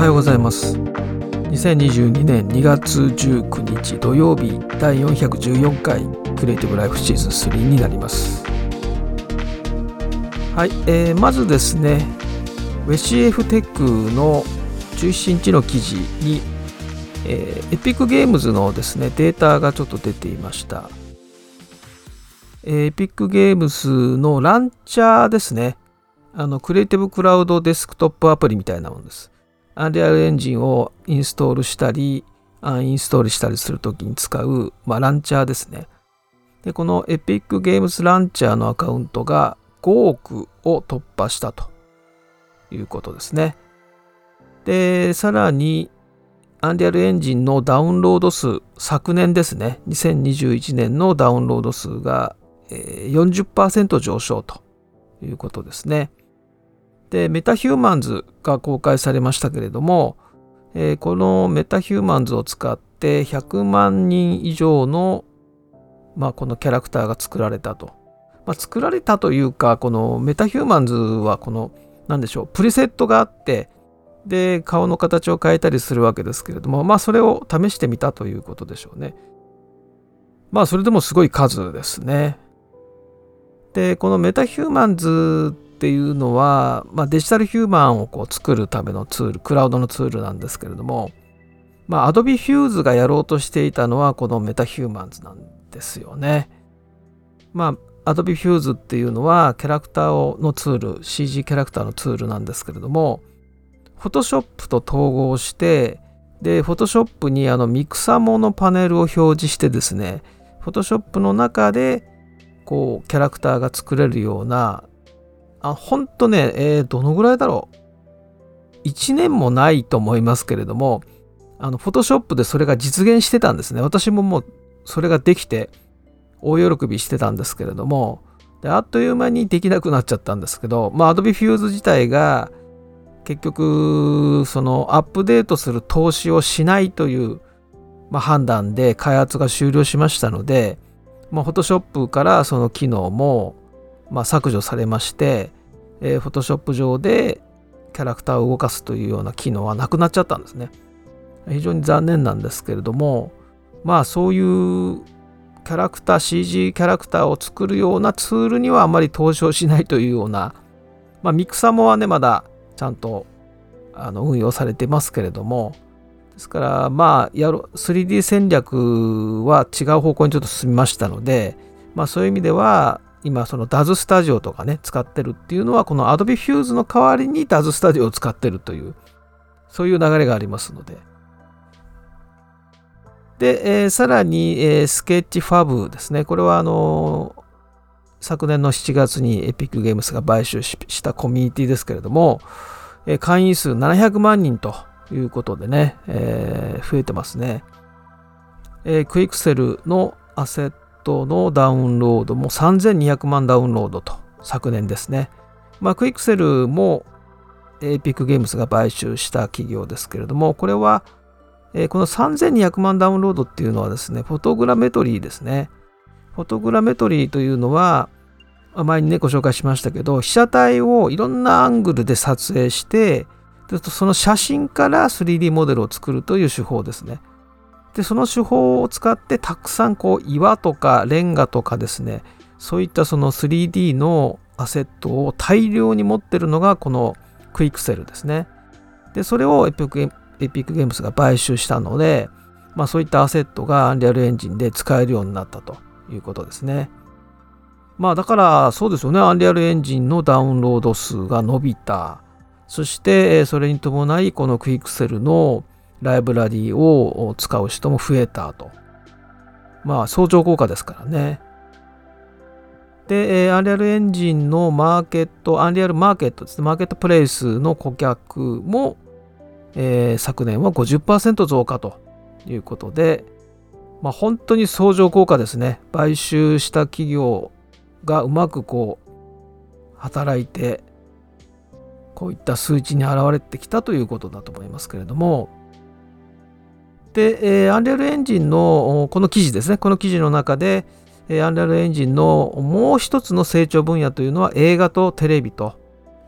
はようございます。2022年2月19日土曜日第414回クリエイティブライフシーズン3になります。はい、えー、まずですね WCF テックの17日の記事に、えー、エピックゲームズのですねデータがちょっと出ていました。エピックゲームズのランチャーですね。あのクリエイティブクラウドデスクトップアプリみたいなものです。アンリアルエンジンをインストールしたり、アンインストールしたりするときに使う、まあ、ランチャーですね。で、この Epic Games ランチャーのアカウントが5億を突破したということですね。で、さらに、アンリアルエンジンのダウンロード数、昨年ですね、2021年のダウンロード数が40%上昇ということですね。で、 MetaHumans が公開されましたけれども、えー、この MetaHumans を使って100万人以上の、まあ、このキャラクターが作られたと。まあ、作られたというか、この MetaHumans はこの、なんでしょう、プリセットがあって、で、顔の形を変えたりするわけですけれども、まあ、それを試してみたということでしょうね。まあ、それでもすごい数ですね。で、この MetaHumans っていうのは、まあ、デジタルヒューマンをこう作るためのツール、クラウドのツールなんですけれども、まあ、Adobe Fuse がやろうとしていたのはこの MetaHumans なんですよね。まあ、Adobe Fuse っていうのはキャラクターをのツール、CG キャラクターのツールなんですけれども、Photoshop と統合して、で、Photoshop にあのミクサモのパネルを表示してですね、Photoshop の中でこうキャラクターが作れるようなあ、ほんとね、えー、どのぐらいだろう。1年もないと思いますけれども、あの、フォトショップでそれが実現してたんですね。私ももうそれができて大喜びしてたんですけれども、であっという間にできなくなっちゃったんですけど、まあ、Adobe Fuse 自体が結局、そのアップデートする投資をしないという、まあ、判断で開発が終了しましたので、まあ、Photoshop からその機能もまあ、削除されまして、えー、Photoshop 上でキャラクターを動かすというような機能はなくなっちゃったんですね。非常に残念なんですけれども、まあそういうキャラクター、CG キャラクターを作るようなツールにはあまり投資をしないというような、まあミクサモはね、まだちゃんとあの運用されてますけれども、ですからまあやろ 3D 戦略は違う方向にちょっと進みましたので、まあそういう意味では今その DAZ スタジオとかね使ってるっていうのはこの Adobe Fuse の代わりに DAZ スタジオを使ってるというそういう流れがありますので。で、えー、さらに、えー、スケッチファブですね。これはあのー、昨年の7月にエピックゲームスが買収したコミュニティですけれども、えー、会員数700万人ということでね、えー、増えてますね、えー、クイクセルのアセットのダウンロードも3200万ダウンロードと昨年ですね。まあ、クイックセルもエピックゲームズが買収した企業ですけれども、これは、えー、この3200万ダウンロードっていうのはですね、フォトグラメトリーですね。フォトグラメトリーというのは、前にね、ご紹介しましたけど、被写体をいろんなアングルで撮影して、その写真から 3D モデルを作るという手法ですね。でその手法を使ってたくさんこう岩とかレンガとかですねそういったその 3D のアセットを大量に持ってるのがこのクイックセルですね。でそれをエピックエピックゲームズが買収したので、まあ、そういったアセットがアンリアルエンジンで使えるようになったということですね。まあだからそうですよね。アンリアルエンジンのダウンロード数が伸びた。そしてそれに伴いこのクイックセルのライブラリーを使う人も増えたと。まあ、相乗効果ですからね。で、アンリアルエンジンのマーケット、アンリアルマーケットですね、マーケットプレイスの顧客も、えー、昨年は50%増加ということで、まあ、本当に相乗効果ですね。買収した企業がうまくこう、働いて、こういった数値に現れてきたということだと思いますけれども、で、えー、アンリアルエンジンのこの記事ですね、この記事の中で、えー、アンリアルエンジンのもう一つの成長分野というのは映画とテレビと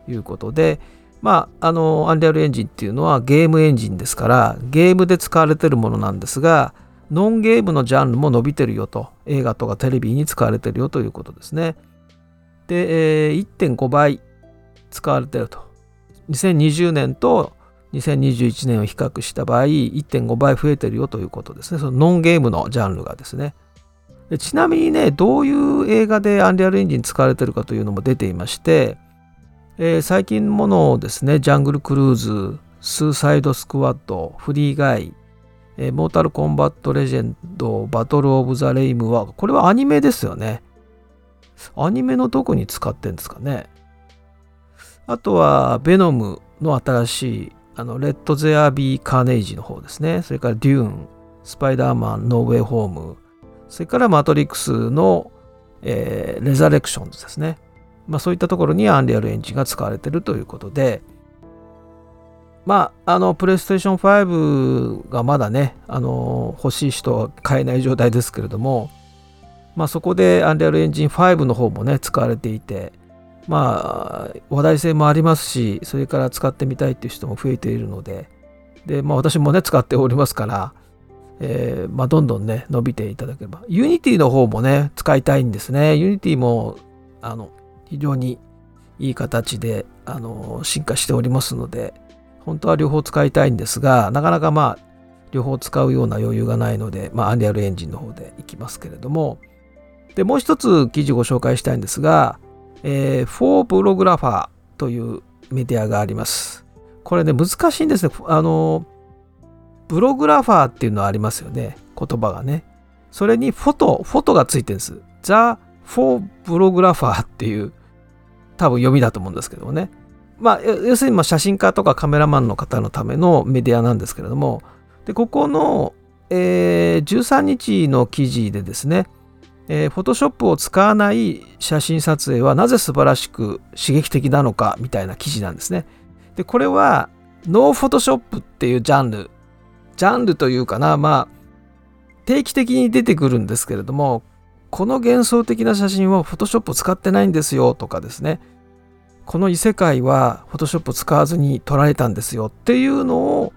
いうことで、まあ、あの、アンリアルエンジンっていうのはゲームエンジンですから、ゲームで使われてるものなんですが、ノンゲームのジャンルも伸びてるよと、映画とかテレビに使われてるよということですね。で、えー、1.5倍使われてると。2020年と2021年を比較した場合、1.5倍増えてるよということですね。そのノンゲームのジャンルがですね。でちなみにね、どういう映画でアンリアルエンジン使われてるかというのも出ていまして、えー、最近のものですね、ジャングルクルーズ、スーサイドスクワッド、フリーガイ、えー、 Mortal Kombat Legends、Battle of the Realms は、これはアニメですよね。アニメのどこに使ってんですかね。あとは、ベノムの新しい、あの、 Let There Be Carnage の方ですね。それから、デューン、スパイダーマン、 No Way Home、それから、マトリックスの、えー、レザレクションズですね。まあ、そういったところにアンリアルエンジンが使われているということで、まあ、あの、プレイステーション5がまだね、あの、欲しい人は買えない状態ですけれども、まあ、そこでアンリアルエンジン5の方もね、使われていて、まあ、話題性もありますし、それから使ってみたいっていう人も増えているので、で、まあ、私もね、使っておりますから、えー、まあ、どんどんね、伸びていただければ。 Unity の方もね、使いたいんですね。 Unity も、あの、非常にいい形であの進化しておりますので本当は両方使いたいんですがなかなかまあ両方使うような余裕がないので、まあ、 Unreal Engine の方でいきますけれどもでもう一つ記事ご紹介したいんですが、 Phoblographer というメディアがあります。これね難しいんですね。あのフォトグラファーっていうのはありますよね。言葉がね。それにフォトフォトがついてるんです。 The Phoblographer っていう多分読みだと思うんですけどもね。まあ、要するにま写真家とかカメラマンの方のためのメディアなんですけれども、でここの、えー、13日の記事でですね、えー、 Photoshop を使わない写真撮影はなぜ素晴らしく刺激的なのかみたいな記事なんですね。で、これはノーフォトショップっていうジャンル、ジャンルというかな、まあ、定期的に出てくるんですけれども、この幻想的な写真はフォトショップを使ってないんですよとかですねこの異世界はフォトショップを使わずに撮られたんですよっていうのを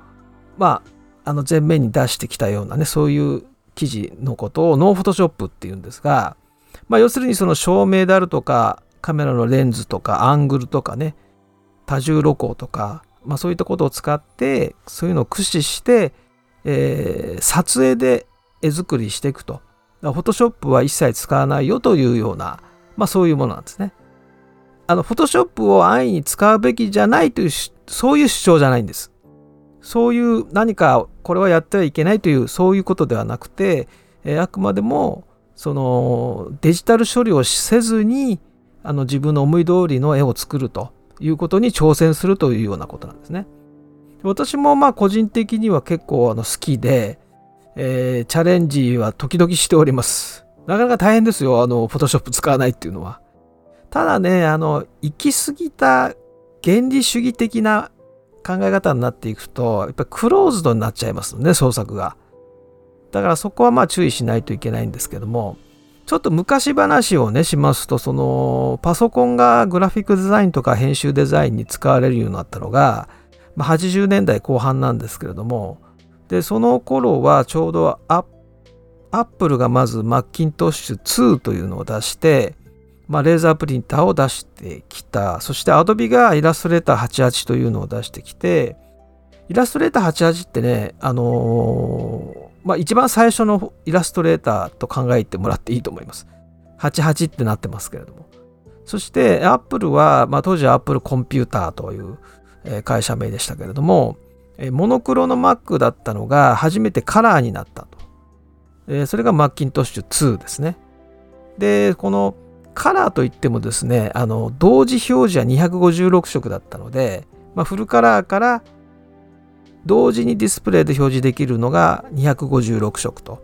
まああの前面に出してきたようなねそういう記事のことをノーフォトショップっていうんですが、まあ、要するにその照明であるとかカメラのレンズとかアングルとかね多重露光とか、まあ、そういったことを使ってそういうのを駆使して、えー、撮影で絵作りしていくとフォトショップは一切使わないよというような、まあそういうものなんですね。あの、フォトショップを安易に使うべきじゃないという、そういう主張じゃないんです。そういう何かこれはやってはいけないというそういうことではなくて、えあくまでもそのデジタル処理をせずにあの自分の思い通りの絵を作るということに挑戦するというようなことなんですね。私もまあ個人的には結構あの好きで、えー、チャレンジは時々しております。なかなか大変ですよ、あの、フォトショップ使わないっていうのは。ただね、あの、行き過ぎた原理主義的な考え方になっていくと、やっぱりクローズドになっちゃいますね、創作が。だからそこはまあ注意しないといけないんですけども、ちょっと昔話をね、しますと、その、パソコンがグラフィックデザインとか編集デザインに使われるようになったのが、まあ、80年代後半なんですけれども、で、その頃はちょうどアップルがまずマッキントッシュ2というのを出して、まあ、レーザープリンターを出してきた。そして Adobe がイラストレーター88というのを出してきて、イラストレーター88ってね、あのー、まあ、一番最初のイラストレーターと考えてもらっていいと思います。88ってなってますけれども。そして Apple は、まあ、当時は Apple コンピューターという会社名でしたけれども、モノクロの Mac だったのが初めてカラーになったと。それがマッキントッシュ2ですね。で、このカラーといってもですね、あの同時表示は256色だったので、まあ、フルカラーから同時にディスプレイで表示できるのが256色と。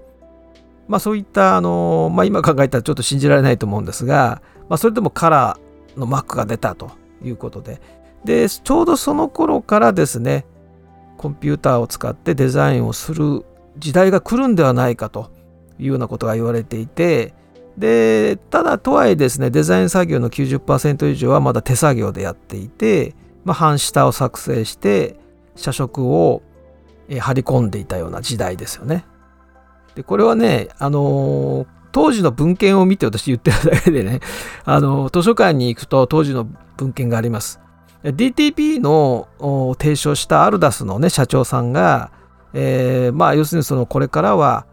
まあそういったあの、まあ、今考えたらちょっと信じられないと思うんですが、まあ、それでもカラーの Mac が出たということで、で、ちょうどその頃からですね、コンピューターを使ってデザインをする時代が来るんではないかというようなことが言われていてでただとはいえですねデザイン作業の90%以上はまだ手作業でやっていてまあ、半下を作成して社食を張り込んでいたような時代ですよね。でこれはね、あのー、当時の文献を見て私言ってるだけでね、あのー、図書館に行くと当時の文献があります。DTP の提唱したアルダスのね社長さんが、えー、まあ要するにそのこれからは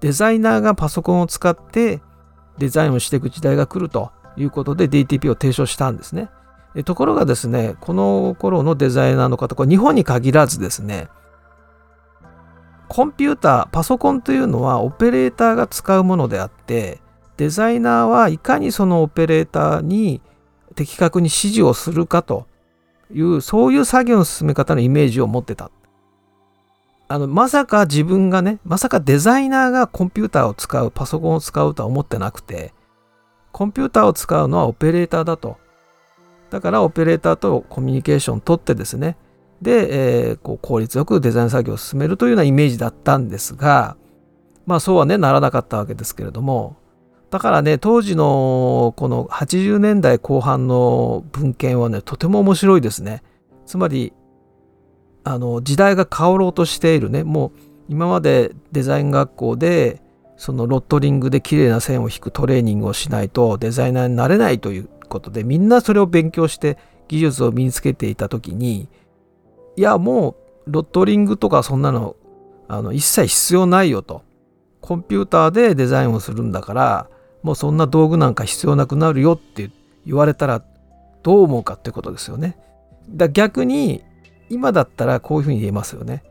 デザイナーがパソコンを使ってデザインをしていく時代が来るということで DTP を提唱したんですね。ところがですね、この頃のデザイナーの方、これ日本に限らずですね、コンピューター、パソコンというのはオペレーターが使うものであって、デザイナーはいかにそのオペレーターに的確に指示をするかという、そういう作業の進め方のイメージを持ってた。あの、まさか自分がね、まさかデザイナーがコンピューターを使う、パソコンを使うとは思ってなくて、コンピューターを使うのはオペレーターだと。だからオペレーターとコミュニケーションを取ってですね、で、えー、こう効率よくデザイン作業を進めるというようなイメージだったんですが、まあそうはね、ならなかったわけですけれども、だからね、当時のこの80年代後半の文献はね、とても面白いですね。つまり、あの時代が変わろうとしているねもう今までデザイン学校でそのロットリングで綺麗な線を引くトレーニングをしないとデザイナーになれないということでみんなそれを勉強して技術を身につけていた時にいやもうロットリングとかそんなのあの一切必要ないよとコンピューターでデザインをするんだからもうそんな道具なんか必要なくなるよって言われたらどう思うかってことですよね。だ逆に今だったらこういうふうに言えますよね。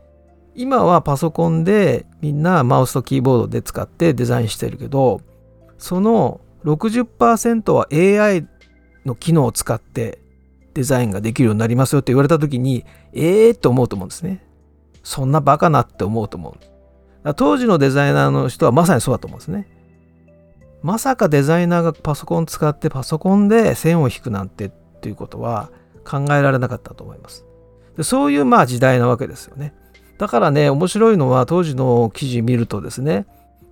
今はパソコンでみんなマウスとキーボードで使ってデザインしてるけど、その60%は AI の機能を使ってデザインができるようになりますよって言われた時に、ええー、と思うと思うんですね。そんなバカなって思うと思う。当時のデザイナーの人はまさにそうだと思うんですね。まさかデザイナーがパソコン使ってパソコンで線を引くなんてっていうことは考えられなかったと思います。でそういうまあ時代なわけですよね。だからね面白いのは当時の記事見るとですね、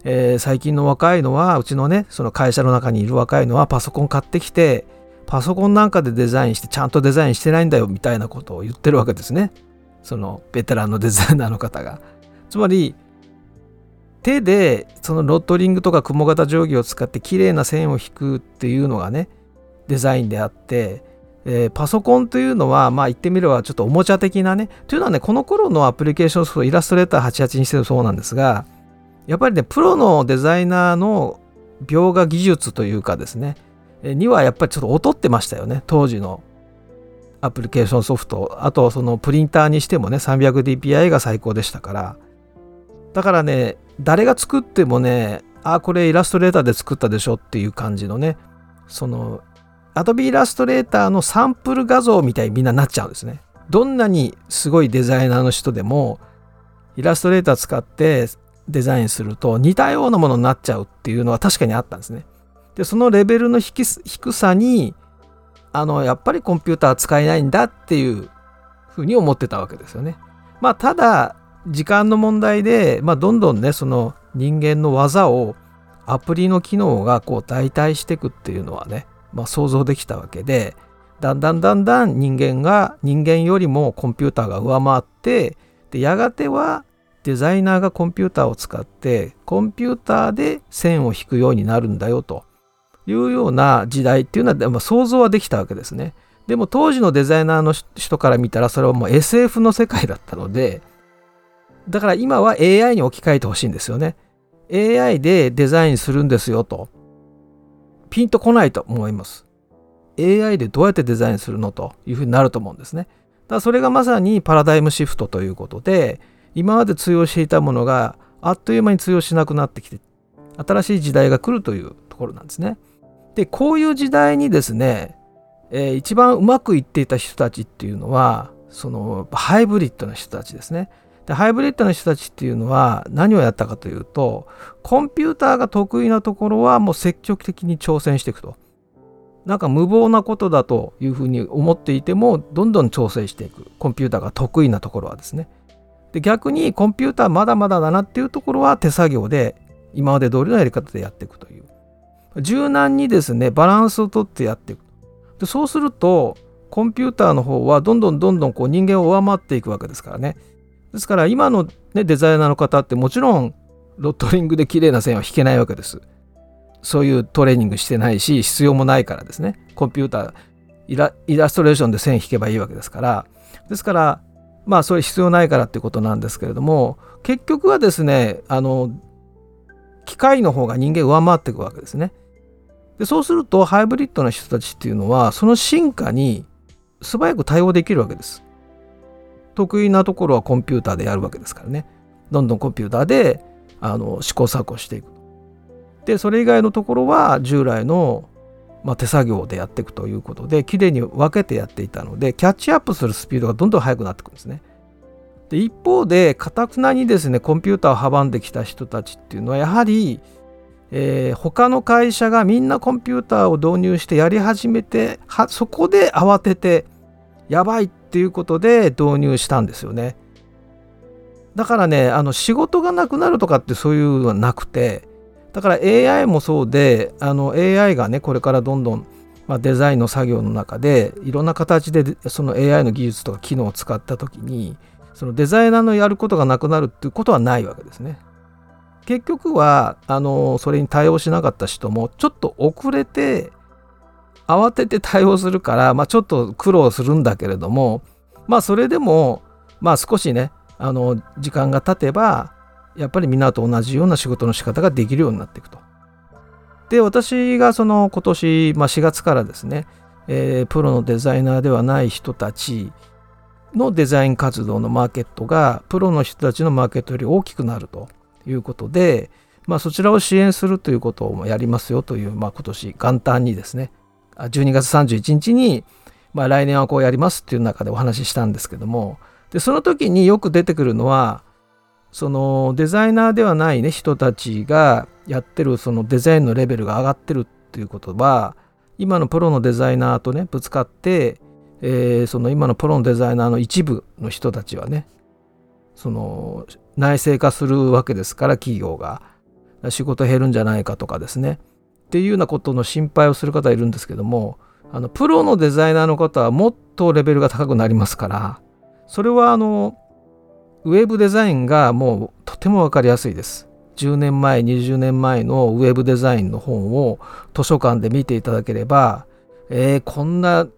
えー、最近の若いのはうちのねその会社の中にいる若いのはパソコン買ってきてパソコンなんかでデザインしてちゃんとデザインしてないんだよみたいなことを言ってるわけですね。そのベテランのデザイナーの方が。つまり手でそのロットリングとか雲型定規を使って綺麗な線を引くっていうのがねデザインであってえー、パソコンというのは、まあ言ってみればちょっとおもちゃ的なね、というのはね、この頃のアプリケーションソフト、イラストレーター88にしてもそうなんですが、やっぱりね、プロのデザイナーの描画技術というかですね、にはやっぱりちょっと劣ってましたよね、当時のアプリケーションソフト。あと、そのプリンターにしてもね、300dpi が最高でしたから。だからね、誰が作ってもね、あ、これイラストレーターで作ったでしょっていう感じのね、その Adobe Illustrator のサンプル画像みたいにみんななっちゃうんですね。どんなにすごいデザイナーの人でも、イラストレーター使ってデザインすると似たようなものになっちゃうっていうのは確かにあったんですね。で、そのレベルの低さに、あの、やっぱりコンピューター使えないんだっていうふうに思ってたわけですよね。まあ、ただ、時間の問題で、まあ、どんどんね、その人間の技をアプリの機能がこう代替していくっていうのはね、まあ、想像できたわけでだんだんだんだん人間が人間よりもコンピューターが上回ってでやがてはデザイナーがコンピューターを使ってコンピューターで線を引くようになるんだよというような時代っていうのは、まあ、想像はできたわけですね。でも当時のデザイナーの人から見たらそれはもう SF の世界だったのでだから今は AI に置き換えてほしいんですよね。AI でデザインするんですよと。ピンとこないと思います。AI でどうやってデザインするのというふうになると思うんですね。だからそれがまさにパラダイムシフトということで、今まで通用していたものがあっという間に通用しなくなってきて、新しい時代が来るというところなんですね。で、こういう時代にですね、えー、一番うまくいっていた人たちっていうのは、そのハイブリッドな人たちですね。でハイブリッドの人たちっていうのは何をやったかというとコンピューターが得意なところはもう積極的に挑戦していくと。なんか無謀なことだというふうに思っていてもどんどん調整していくコンピューターが得意なところはですね。で逆にコンピューターまだまだだなっていうところは手作業で今まで通りのやり方でやっていくという柔軟にですねバランスをとってやっていくでそうするとコンピューターの方はどんどんどんどんこう人間を上回っていくわけですからねですから今の、ね、デザイナーの方ってもちろんロットリングで綺麗な線は引けないわけですそういうトレーニングしてないし必要もないからですねコンピューターイラストレーションで線引けばいいわけですからですからまあそれ必要ないからってことなんですけれども結局はですねあの機械の方が人間上回っていくわけですね。でそうするとハイブリッドな人たちっていうのはその進化に素早く対応できるわけです。得意なところはコンピューターでやるわけですからね。どんどんコンピューターであの試行錯誤していく。でそれ以外のところは従来の、まあ、手作業でやっていくということできれいに分けてやっていたのでキャッチアップするスピードがどんどん速くなっていくんですね。で一方でかたくなにですねコンピューターを阻んできた人たちっていうのはやはり、えー、他の会社がみんなコンピューターを導入してやり始めてはそこで慌ててやばいっていうことで導入したんですよね。だからねあの仕事がなくなるとかってそういうのはなくてだから AI もそうであの AI がねこれからどんどん、まあ、デザインの作業の中でいろんな形でその AI の技術とか機能を使った時にそのデザイナーのやることがなくなるっていうことはないわけですね。結局はあのそれに対応しなかった人もちょっと遅れて慌てて対応するから、まあ、ちょっと苦労するんだけれどもまあそれでもまあ少しねあの時間が経てばやっぱりみんなと同じような仕事の仕方ができるようになっていくと。で私がその今年、まあ、4月からですね、えー、プロのデザイナーではない人たちのデザイン活動のマーケットがプロの人たちのマーケットより大きくなるということで、まあ、そちらを支援するということをやりますよという、まあ、今年元旦にですね12月31日に、まあ、来年はこうやりますっていう中でお話ししたんですけどもでその時によく出てくるのはそのデザイナーではない、ね、人たちがやってるそのデザインのレベルが上がってるっていうことは今のプロのデザイナーとねぶつかってえー、その今のプロのデザイナーの一部の人たちはねその内製化するわけですから企業が。仕事減るんじゃないかとかですね。っていうようなことの心配をする方いるんですけどもあのプロのデザイナーの方はもっとレベルが高くなりますからそれはあのウェブデザインがもうとても分かりやすいです。10年前20年前のウェブデザインの本を図書館で見ていただければえー、こんな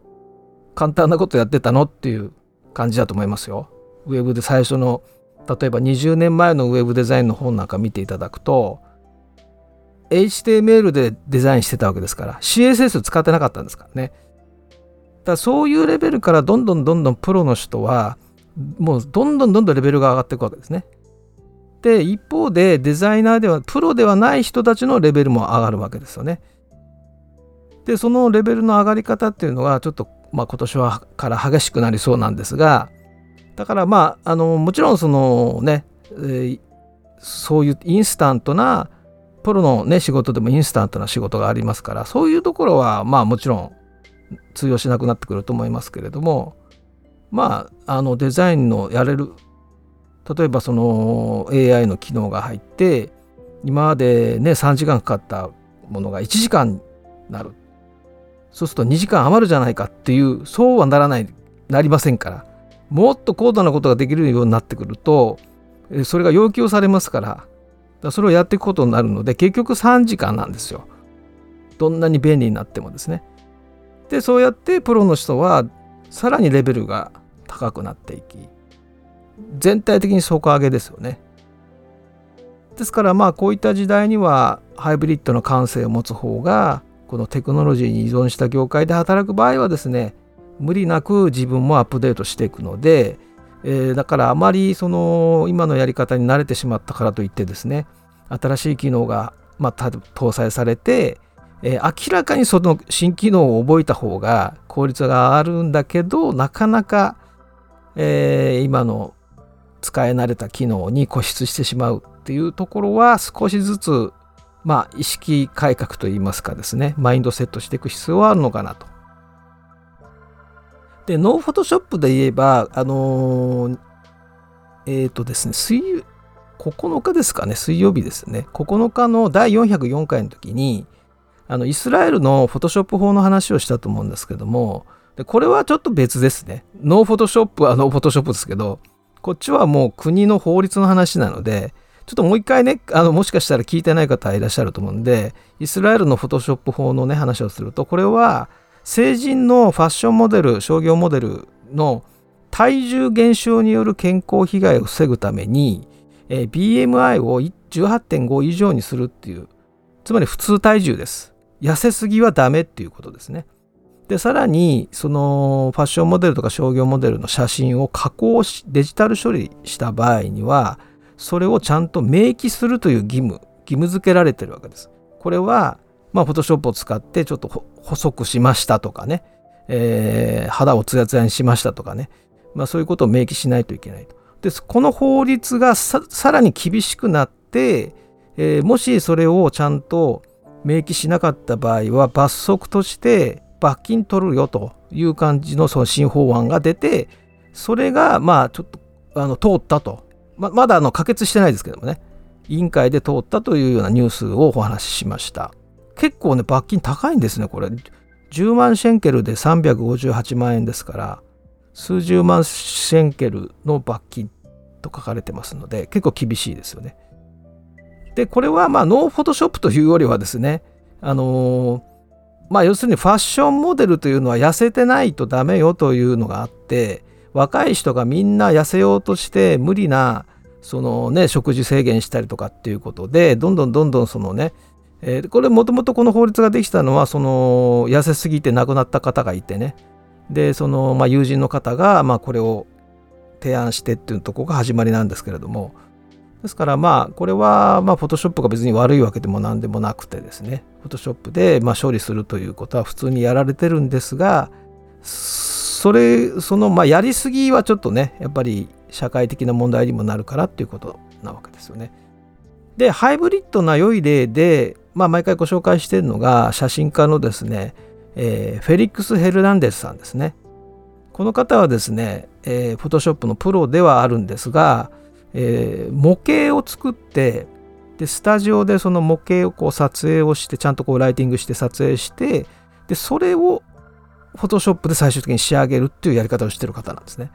簡単なことやってたのっていう感じだと思いますよ。ウェブで最初の例えば20年前のウェブデザインの本なんか見ていただくと HTML でデザインしてたわけですから CSS 使ってなかったんですからね。だそういうレベルからどんどんどんどんプロの人はもうどんどんどんどんレベルが上がっていくわけですね。で一方でデザイナーではプロではない人たちのレベルも上がるわけですよね。でそのレベルの上がり方っていうのがちょっとまあ、今年はから激しくなりそうなんですがだからまああのもちろんそのね、えー、そういうインスタントなプロのね仕事でもインスタントな仕事がありますからそういうところはまあもちろん通用しなくなってくると思いますけれどもまああのデザインのやれる例えばその AI の機能が入って今までね3時間かかったものが1時間になる。そうすると2時間余るじゃないかっていうそうはならないなりませんからもっと高度なことができるようになってくるとそれが要求されますからだそれをやっていくことになるので結局3時間なんですよ。どんなに便利になってもですね。でそうやってプロの人はさらにレベルが高くなっていき全体的に底上げですよね。ですからまあこういった時代にはハイブリッドの感性を持つ方がこのテクノロジーに依存した業界で働く場合はですね無理なく自分もアップデートしていくので、えー、だからあまりその今のやり方に慣れてしまったからといってですね新しい機能が、まあ、搭載されて、えー、明らかにその新機能を覚えた方が効率があるんだけどなかなか、えー、今の使い慣れた機能に固執してしまうっていうところは少しずつまあ、意識改革といいますかですね、マインドセットしていく必要はあるのかなと。で、ノーフォトショップで言えば、あのー、えっ、ー、とですね、水、9日ですかね、水曜日ですね、9日の第404回の時に、あのイスラエルのフォトショップ法の話をしたと思うんですけども、でこれはちょっと別ですね。ノーフォトショップはノーフォトショップですけど、こっちはもう国の法律の話なので、ちょっともう一回ね、あのもしかしたら聞いてない方いらっしゃると思うんで、イスラエルのフォトショップ法のね、話をすると、これは成人のファッションモデル、商業モデルの体重減少による健康被害を防ぐために、BMI を18.5以上にするっていう、つまり普通体重です。痩せすぎはダメっていうことですね。で、さらに、そのファッションモデルとか商業モデルの写真を加工し、デジタル処理した場合には、それをちゃんと明記するという義務、義務付けられてるわけです。これは、まあ、フォトショップを使ってちょっと細くしましたとかね、えー、肌をツヤツヤにしましたとかね、まあ、そういうことを明記しないといけないと。で、この法律がさらに厳しくなって、えー、もしそれをちゃんと明記しなかった場合は罰則として罰金取るよという感じのその新法案が出てそれがまあちょっとあの通ったと。ままだあの可決してないですけどもね。委員会で通ったというようなニュースをお話ししました。結構ね罰金高いんですねこれ。10万シェンケルで358万円ですから数十万シェンケルの罰金と書かれてますので結構厳しいですよね。でこれはまあノーフォトショップというよりはですねあのー、まあ要するにファッションモデルというのは痩せてないとダメよというのがあって若い人がみんな痩せようとして無理なそのね食事制限したりとかっていうことでどんどんどんどんそのねえー、これもともとこの法律ができたのはその痩せすぎて亡くなった方がいてね。でその、まあ、友人の方が、まあ、これを提案してっていうとこが始まりなんですけれども。ですからまあこれはまあフォトショップが別に悪いわけでも何でもなくてですね。フォトショップでまあ処理するということは普通にやられてるんですがそれそのまあやりすぎはちょっとねやっぱり社会的な問題にもなるからっていうことなわけですよね。でハイブリッドな良い例で、まあ、毎回ご紹介しているのが写真家のですね、えー、フェリックス・ヘルナンデスさんですね。この方はですね、えー、フォトショップのプロではあるんですが、えー、模型を作ってでスタジオでその模型をこう撮影をしてちゃんとこうライティングして撮影してでそれをフォトショップで最終的に仕上げるっていうやり方をしてる方なんですね。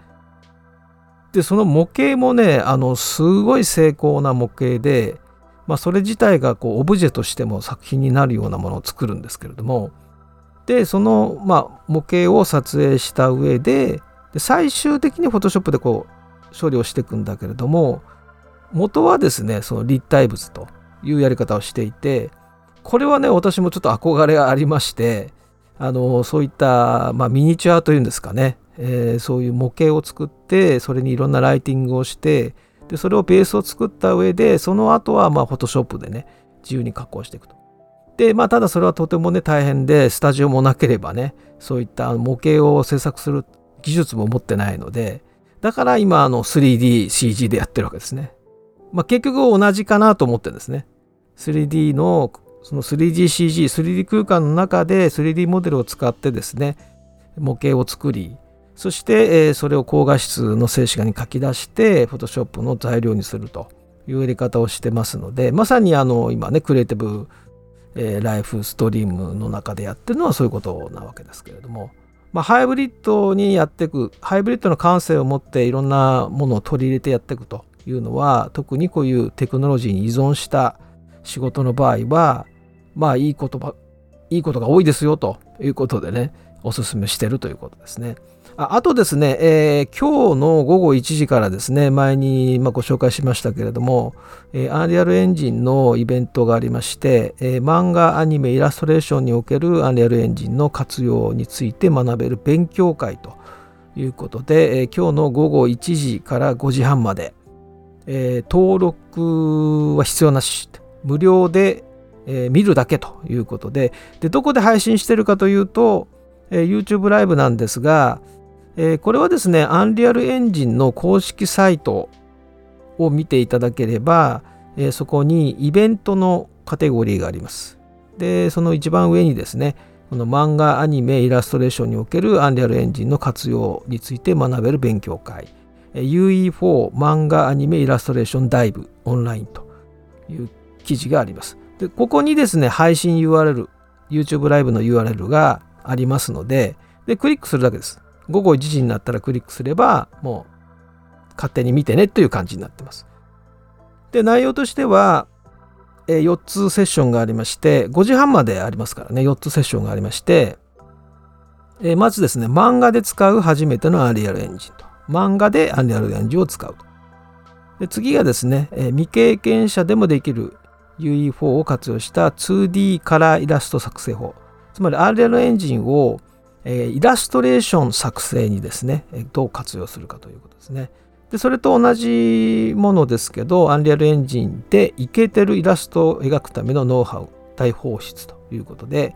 でその模型もねあのすごい精巧な模型で、まあ、それ自体がこうオブジェとしても作品になるようなものを作るんですけれどもでその、まあ、模型を撮影した上でで最終的にフォトショップでこう処理をしていくんだけれども元はですねその立体物というやり方をしていてこれはね私もちょっと憧れがありましてあのそういった、まあ、ミニチュアというんですかね、えー、そういう模型を作ってそれにいろんなライティングをしてでそれをベースを作った上でその後はまあフォトショップでね自由に加工していくと。でまあただそれはとてもね大変でスタジオもなければねそういった模型を制作する技術も持ってないのでだから今あの 3DCG でやってるわけですね。まあ結局同じかなと思ってるんですね。3D のその 3DCG、3D 空間の中で 3D モデルを使ってですね、模型を作り、そして、えそれを高画質の静止画に書き出して、Photoshop の材料にするというやり方をしてますので、まさにあの今ね、クリエイティブ、えライフストリームの中でやってるのはそういうことなわけですけれども、まあ、ハイブリッドにやっていく、ハイブリッドの感性を持っていろんなものを取り入れてやっていくというのは、特にこういうテクノロジーに依存した仕事の場合は、まあいい言葉、いいことが多いですよということでね、おすすめしてるということですね。あとですね、えー、今日の午後1時からですね、前にまご紹介しましたけれども、えー、アンリアルエンジンのイベントがありまして、えー、漫画、アニメ、イラストレーションにおけるアンリアルエンジンの活用について学べる勉強会ということで、えー、今日の午後1時から5時半まで、え、登録は必要なし、無料でえ、見るだけということででどこで配信してるかというと、YouTube ライブなんですが、えー、これはですねアンリアルエンジンの公式サイトを見ていただければ、えそこにイベントのカテゴリーがあります。でその一番上にですねこの漫画アニメイラストレーションにおけるアンリアルエンジンの活用について学べる勉強会。UE4 漫画アニメイラストレーションダイブオンラインという記事があります。でここにですね、配信 URL、YouTube ライブの URL がありますので、で、クリックするだけです。午後1時になったらクリックすれば、もう勝手に見てねという感じになってます。で、内容としては、え4つセッションがありまして、5時半までありますからね、4つセッションがありまして、えまずですね、漫画で使う初めてのアンリアルエンジンと。漫画でアンリアルエンジンを使うと。で次がですね、え未経験者でもできる UE4 を活用した 2D カラーイラスト作成法。つまり RL エンジンを、えイラストレーション作成にですね、どう活用するかということですね。でそれと同じものですけど、アンリアルエンジンでイケてるイラストを描くためのノウハウ、大放出ということで、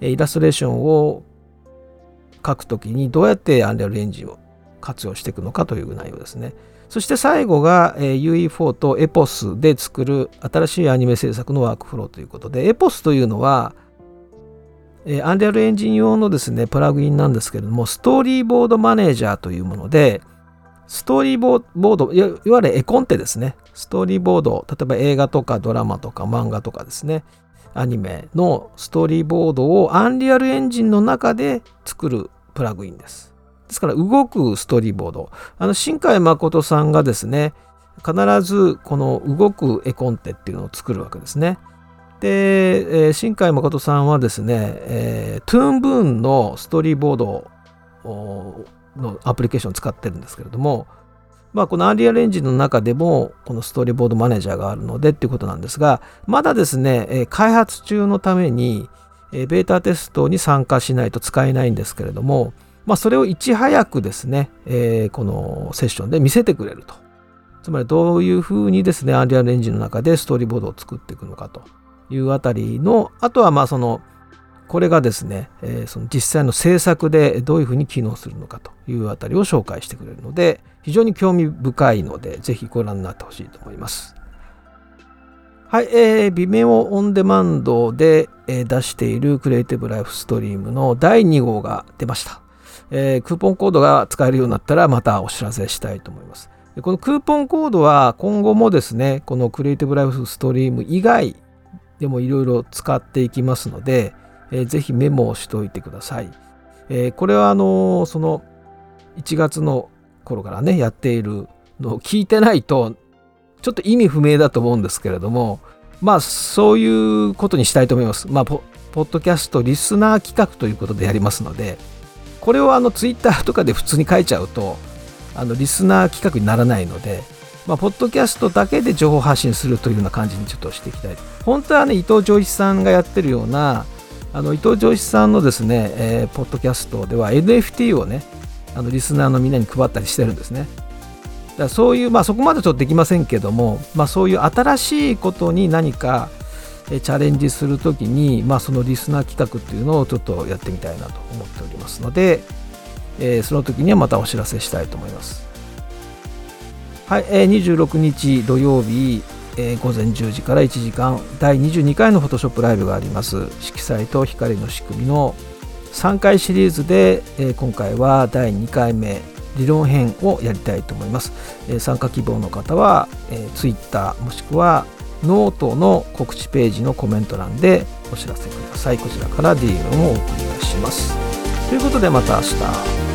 イラストレーションを書くときにどうやってアンリアルエンジンを活用していくのかという内容ですね。そして最後が、UE4 と EPOS で作る新しいアニメ制作のワークフローということで、EPOS というのは、えアンリアルエンジン用のですね、プラグインなんですけれども、ストーリーボードマネージャーというもので、ストーリーボードいわゆる絵コンテですね。ストーリーボード、例えば映画とかドラマとか漫画とかですね、アニメのストーリーボードをアンリアルエンジンの中で作るプラグインです。ですから動くストーリーボード。あの、新海誠さんがですね、必ずこの動く絵コンテっていうのを作るわけですね。で、えー、新海誠さんはですね、えー、トゥーンブーンのストーリーボードのアプリケーションを使ってるんですけれども、まあ、このアンリアルエンジンの中でもこのストーリーボードマネージャーがあるのでっていうことなんですがまだですねえ開発中のためにえベータテストに参加しないと使えないんですけれども、まあ、それをいち早くですね、えー、このセッションで見せてくれると。つまりどういうふうにですねアンリアルエンジンの中でストーリーボードを作っていくのかと。いうあたりのあとはまあそのこれがですね、えー、その実際の制作でどういうふうに機能するのかというあたりを紹介してくれるので非常に興味深いのでぜひご覧になってほしいと思います。はい、えー、微妙オンデマンドで、えー、出しているクリエイティブライフストリームの第2号が出ました、えー、クーポンコードが使えるようになったらまたお知らせしたいと思います。このクーポンコードは今後もですね、このクリエイティブライフストリーム以外でもいろいろ使っていきますので、えー、ぜひメモをしておいてください。えー、これはあの、その1月の頃からねやっているのを聞いてないとちょっと意味不明だと思うんですけれどもまあそういうことにしたいと思います。まあポッドキャストリスナー企画ということでやりますのでこれをあのツイッターとかで普通に書いちゃうとあのリスナー企画にならないのでまあ、ポッドキャストだけで情報発信するというような感じにちょっとしていきたい。本当はね、伊藤浄一さんがやってるような、あの伊藤浄一さんのですね、えー、ポッドキャストでは NFT をねあのリスナーのみんなに配ったりしてるんですねだからそういうまあそこまでちょっとできませんけども、まあ、そういう新しいことに何かチャレンジするときに、まあ、そのリスナー企画っていうのをちょっとやってみたいなと思っておりますので、えー、その時にはまたお知らせしたいと思います。はい、えー、26日土曜日えー、午前10時から1時間第22回のフォトショップライブがあります。色彩と光の仕組みの3回シリーズで、えー、今回は第2回目理論編をやりたいと思います、え、参加希望の方は、えー、Twitter もしくはノートの告知ページのコメント欄でお知らせください。こちらから DM をお送りいたします。ということでまた明日。